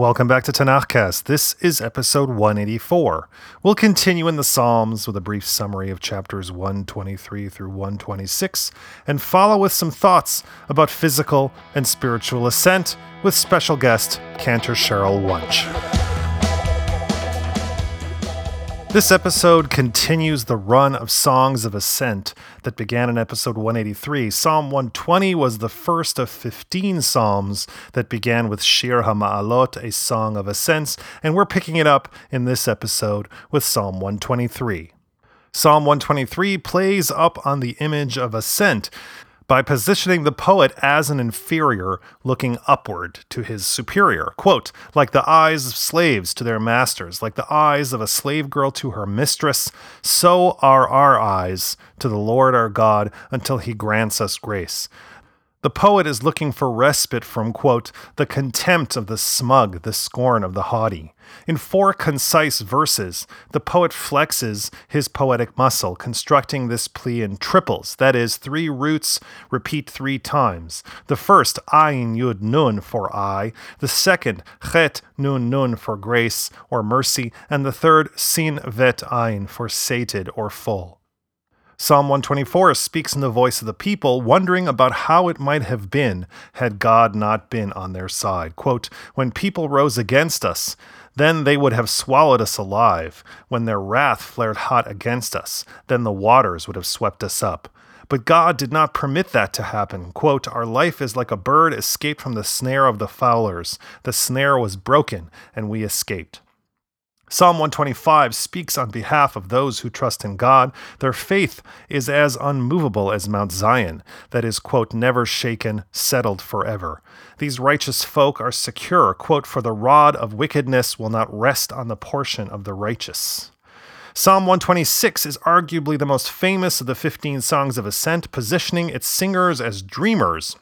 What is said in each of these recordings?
Welcome back to Tanakhcast. This is episode 184. We'll continue in the Psalms with a brief summary of chapters 123 through 126 and follow with some thoughts about physical and spiritual ascent with special guest Cantor Cheryl Wunsch. This episode continues the run of songs of ascent that began in episode 183. Psalm 120 was the first of 15 psalms that began with Shir HaMa'alot, a song of ascents, and we're picking it up in this episode with Psalm 123. Psalm 123 plays up on the image of ascent by positioning the poet as an inferior looking upward to his superior. Quote, like the eyes of slaves to their masters, like the eyes of a slave girl to her mistress, so are our eyes to the Lord our God until he grants us grace. The poet is looking for respite from, quote, the contempt of the smug, the scorn of the haughty. In four concise verses, the poet flexes his poetic muscle, constructing this plea in triples, that is, three roots repeat three times. The first, ayin yud nun for I, the second, chet nun nun for grace or mercy, and the third, sin vet ayin for sated or full. Psalm 124 speaks in the voice of the people, wondering about how it might have been had God not been on their side. Quote, When people rose against us, then they would have swallowed us alive. When their wrath flared hot against us, then the waters would have swept us up. But God did not permit that to happen. Quote, Our life is like a bird escaped from the snare of the fowlers. The snare was broken, and we escaped. Psalm 125 speaks on behalf of those who trust in God. Their faith is as unmovable as Mount Zion, that is, quote, never shaken, settled forever. These righteous folk are secure, quote, for the rod of wickedness will not rest on the portion of the righteous. Psalm 126 is arguably the most famous of the 15 songs of ascent, positioning its singers as dreamers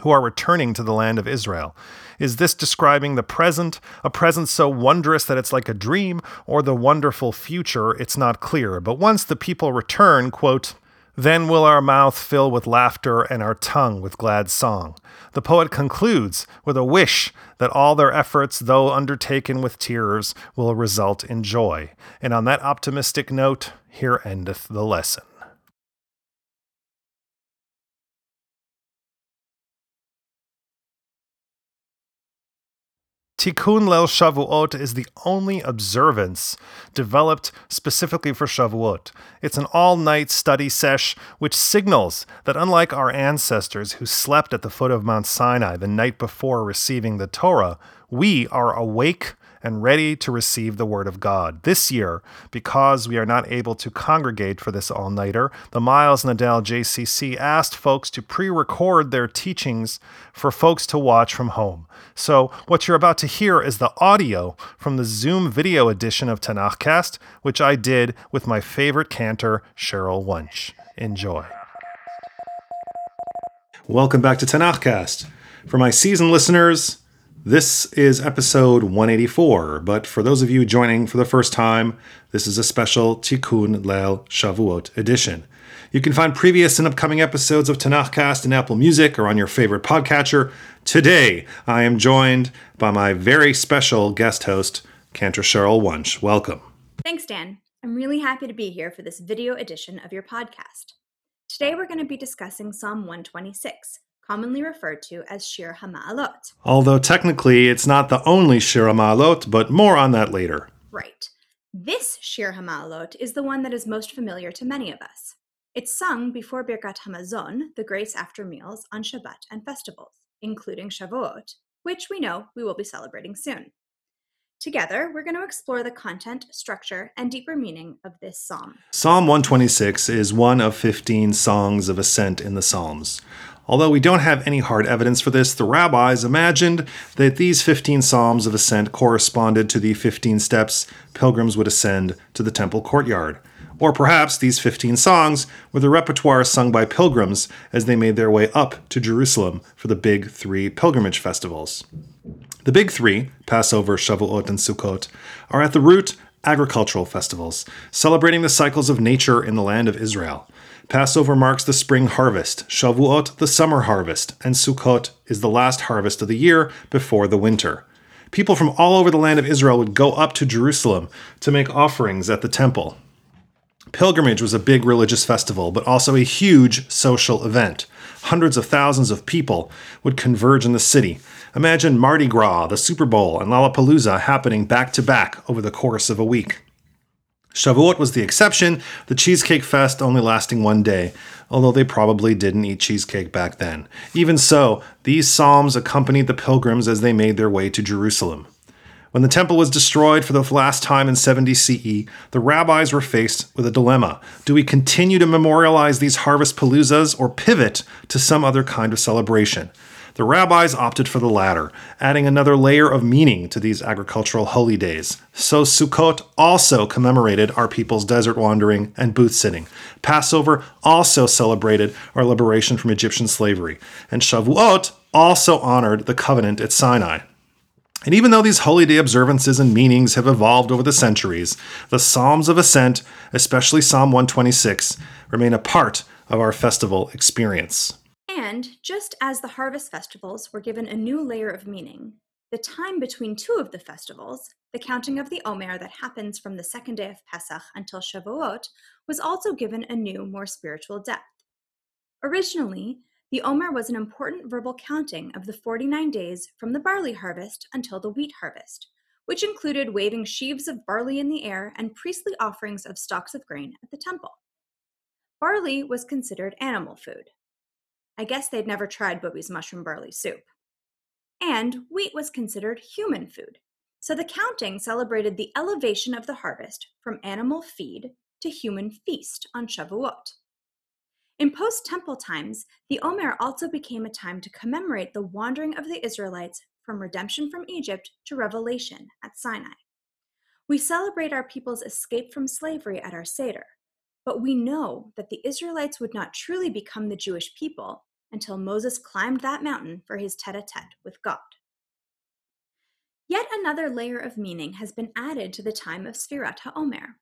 who are returning to the land of Israel. Is this describing the present, a present so wondrous that it's like a dream, or the wonderful future? It's not clear. But once the people return, quote, then will our mouth fill with laughter and our tongue with glad song. The poet concludes with a wish that all their efforts, though undertaken with tears, will result in joy. And on that optimistic note, here endeth the lesson. Tikkun Leil Shavuot is the only observance developed specifically for Shavuot. It's an all night study sesh which signals that, unlike our ancestors who slept at the foot of Mount Sinai the night before receiving the Torah, we are awake and ready to receive the Word of God. This year, because we are not able to congregate for this all nighter, the Miles Nadal JCC asked folks to pre record their teachings for folks to watch from home. So, what you're about to hear is the audio from the Zoom video edition of Tanakhcast, which I did with my favorite cantor, Cheryl Wunsch. Enjoy. Welcome back to Tanakhcast. For my seasoned listeners, this is episode 184, but for those of you joining for the first time, this is a special Tikkun Leil Shavuot edition. You can find previous and upcoming episodes of Tanakhcast in Apple Music or on your favorite podcatcher. Today, I am joined by my very special guest host, Cantor Cheryl Wunsch. Welcome. Thanks, Dan. I'm really happy to be here for this video edition of your podcast. Today, we're going to be discussing Psalm 126 commonly referred to as Shir HaMa'alot. Although technically it's not the only Shir HaMa'alot, but more on that later. Right. This Shir HaMa'alot is the one that is most familiar to many of us. It's sung before Birkat Hamazon, the grace after meals, on Shabbat and festivals, including Shavuot, which we know we will be celebrating soon. Together, we're going to explore the content, structure, and deeper meaning of this psalm. Psalm 126 is one of 15 songs of ascent in the Psalms. Although we don't have any hard evidence for this, the rabbis imagined that these 15 psalms of ascent corresponded to the 15 steps pilgrims would ascend to the temple courtyard. Or perhaps these 15 songs were the repertoire sung by pilgrims as they made their way up to Jerusalem for the big three pilgrimage festivals. The big three, Passover, Shavuot, and Sukkot, are at the root agricultural festivals, celebrating the cycles of nature in the land of Israel. Passover marks the spring harvest, Shavuot the summer harvest, and Sukkot is the last harvest of the year before the winter. People from all over the land of Israel would go up to Jerusalem to make offerings at the temple. Pilgrimage was a big religious festival, but also a huge social event. Hundreds of thousands of people would converge in the city. Imagine Mardi Gras, the Super Bowl, and Lollapalooza happening back to back over the course of a week. Shavuot was the exception, the Cheesecake Fest only lasting one day, although they probably didn't eat cheesecake back then. Even so, these psalms accompanied the pilgrims as they made their way to Jerusalem. When the temple was destroyed for the last time in 70 CE, the rabbis were faced with a dilemma. Do we continue to memorialize these harvest paloozas or pivot to some other kind of celebration? The rabbis opted for the latter, adding another layer of meaning to these agricultural holy days. So Sukkot also commemorated our people's desert wandering and booth sitting. Passover also celebrated our liberation from Egyptian slavery. And Shavuot also honored the covenant at Sinai. And even though these holy day observances and meanings have evolved over the centuries, the Psalms of Ascent, especially Psalm 126, remain a part of our festival experience. And just as the harvest festivals were given a new layer of meaning, the time between two of the festivals, the counting of the Omer that happens from the second day of Pesach until Shavuot, was also given a new, more spiritual depth. Originally, the Omer was an important verbal counting of the 49 days from the barley harvest until the wheat harvest, which included waving sheaves of barley in the air and priestly offerings of stalks of grain at the temple. Barley was considered animal food, I guess they'd never tried Bobby's mushroom barley soup. And wheat was considered human food, so the counting celebrated the elevation of the harvest from animal feed to human feast on Shavuot. In post temple times, the Omer also became a time to commemorate the wandering of the Israelites from redemption from Egypt to revelation at Sinai. We celebrate our people's escape from slavery at our Seder, but we know that the Israelites would not truly become the Jewish people until Moses climbed that mountain for his tete a tete with God. Yet another layer of meaning has been added to the time of Sfirat HaOmer.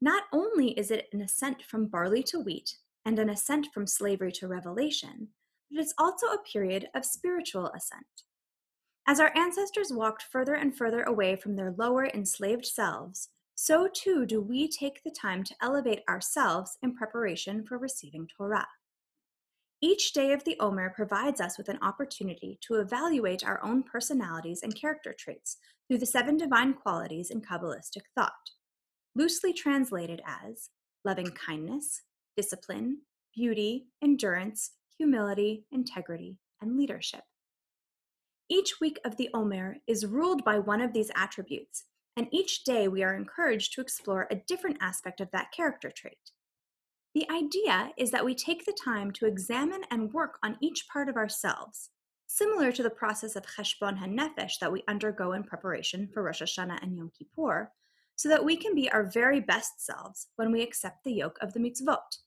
Not only is it an ascent from barley to wheat and an ascent from slavery to revelation, but it's also a period of spiritual ascent. As our ancestors walked further and further away from their lower enslaved selves, so too do we take the time to elevate ourselves in preparation for receiving Torah. Each day of the Omer provides us with an opportunity to evaluate our own personalities and character traits through the seven divine qualities in Kabbalistic thought, loosely translated as loving kindness, discipline, beauty, endurance, humility, integrity, and leadership. Each week of the Omer is ruled by one of these attributes, and each day we are encouraged to explore a different aspect of that character trait. The idea is that we take the time to examine and work on each part of ourselves, similar to the process of cheshbon hanefesh that we undergo in preparation for Rosh Hashanah and Yom Kippur, so that we can be our very best selves when we accept the yoke of the mitzvot.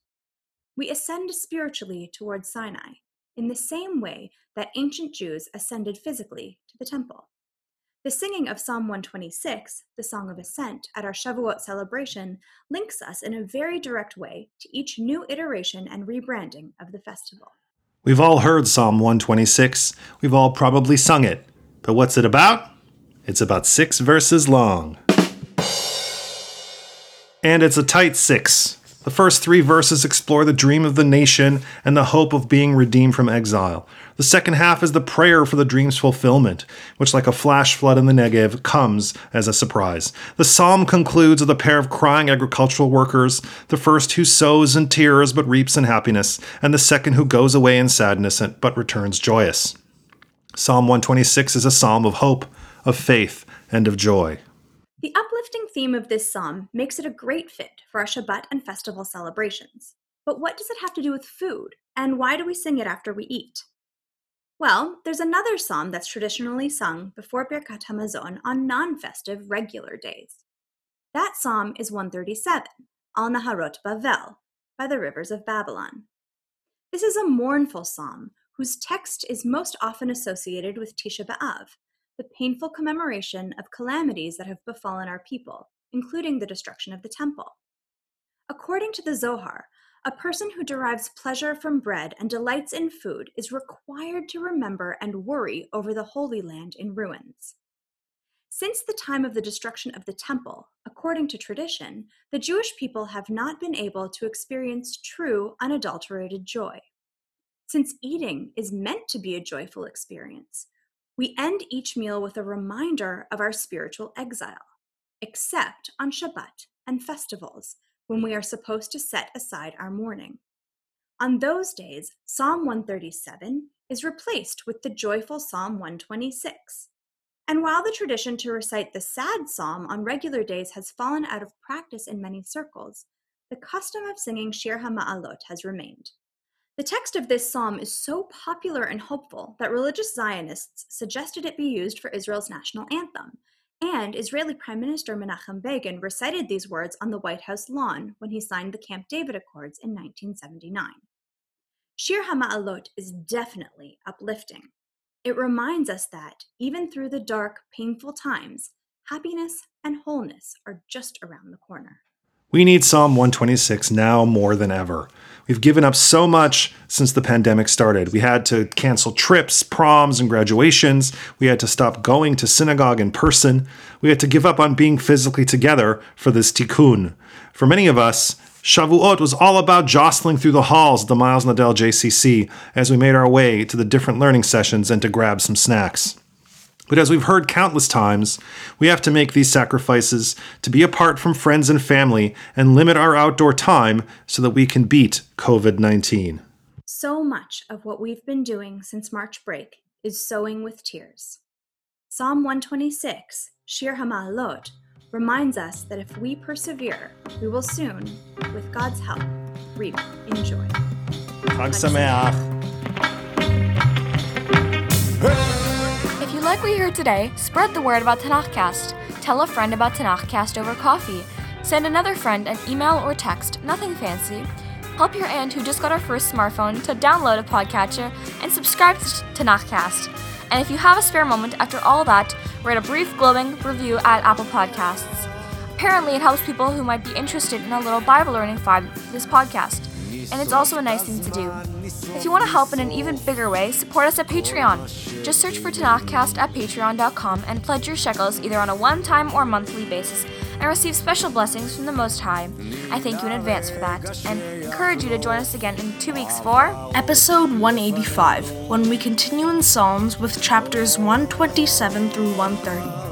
We ascend spiritually towards Sinai, in the same way that ancient Jews ascended physically to the temple. The singing of Psalm 126, the Song of Ascent, at our Shavuot celebration links us in a very direct way to each new iteration and rebranding of the festival. We've all heard Psalm 126. We've all probably sung it. But what's it about? It's about six verses long. And it's a tight six. The first three verses explore the dream of the nation and the hope of being redeemed from exile. The second half is the prayer for the dream's fulfillment, which, like a flash flood in the Negev, comes as a surprise. The psalm concludes with a pair of crying agricultural workers, the first who sows in tears but reaps in happiness, and the second who goes away in sadness but returns joyous. Psalm 126 is a psalm of hope, of faith, and of joy. Uplifting theme of this psalm makes it a great fit for our Shabbat and festival celebrations. But what does it have to do with food? And why do we sing it after we eat? Well, there's another psalm that's traditionally sung before Birkat Hamazon on non festive regular days. That psalm is 137, Al Naharot Bavel, by the rivers of Babylon. This is a mournful psalm whose text is most often associated with Tisha B'Av, the painful commemoration of calamities that have befallen our people, including the destruction of the temple. According to the Zohar, a person who derives pleasure from bread and delights in food is required to remember and worry over the Holy Land in ruins. Since the time of the destruction of the temple, according to tradition, the Jewish people have not been able to experience true, unadulterated joy. Since eating is meant to be a joyful experience, we end each meal with a reminder of our spiritual exile, except on Shabbat and festivals, when we are supposed to set aside our mourning. On those days, Psalm 137 is replaced with the joyful Psalm 126. And while the tradition to recite the sad psalm on regular days has fallen out of practice in many circles, the custom of singing Shir HaMa'alot has remained. The text of this psalm is so popular and hopeful that religious Zionists suggested it be used for Israel's national anthem, and Israeli Prime Minister Menachem Begin recited these words on the White House lawn when he signed the Camp David Accords in 1979. Shir HaMa'alot is definitely uplifting. It reminds us that, even through the dark, painful times, happiness and wholeness are just around the corner. We need Psalm 126 now more than ever. We've given up so much since the pandemic started. We had to cancel trips, proms, and graduations. We had to stop going to synagogue in person. We had to give up on being physically together for this tikkun. For many of us, Shavuot was all about jostling through the halls of the Miles Nadal JCC as we made our way to the different learning sessions and to grab some snacks. But as we've heard countless times, we have to make these sacrifices to be apart from friends and family and limit our outdoor time so that we can beat COVID 19. So much of what we've been doing since March break is sowing with tears. Psalm 126, Shir HaMa'alot, reminds us that if we persevere, we will soon, with God's help, reap in joy. Chag Sameach. Like what you heard today, spread the word about Tanakhcast. Tell a friend about Tanakhcast over coffee. Send another friend an email or text, nothing fancy. Help your aunt who just got her first smartphone to download a podcatcher and subscribe to Tanakhcast. And if you have a spare moment after all that, write a brief glowing review at Apple Podcasts. Apparently, it helps people who might be interested in a little Bible learning vibe this podcast. And it's also a nice thing to do. If you want to help in an even bigger way, support us at Patreon. Just search for Tanakhcast at patreon.com and pledge your shekels either on a one time or monthly basis and receive special blessings from the Most High. I thank you in advance for that and encourage you to join us again in two weeks for Episode 185, when we continue in Psalms with chapters 127 through 130.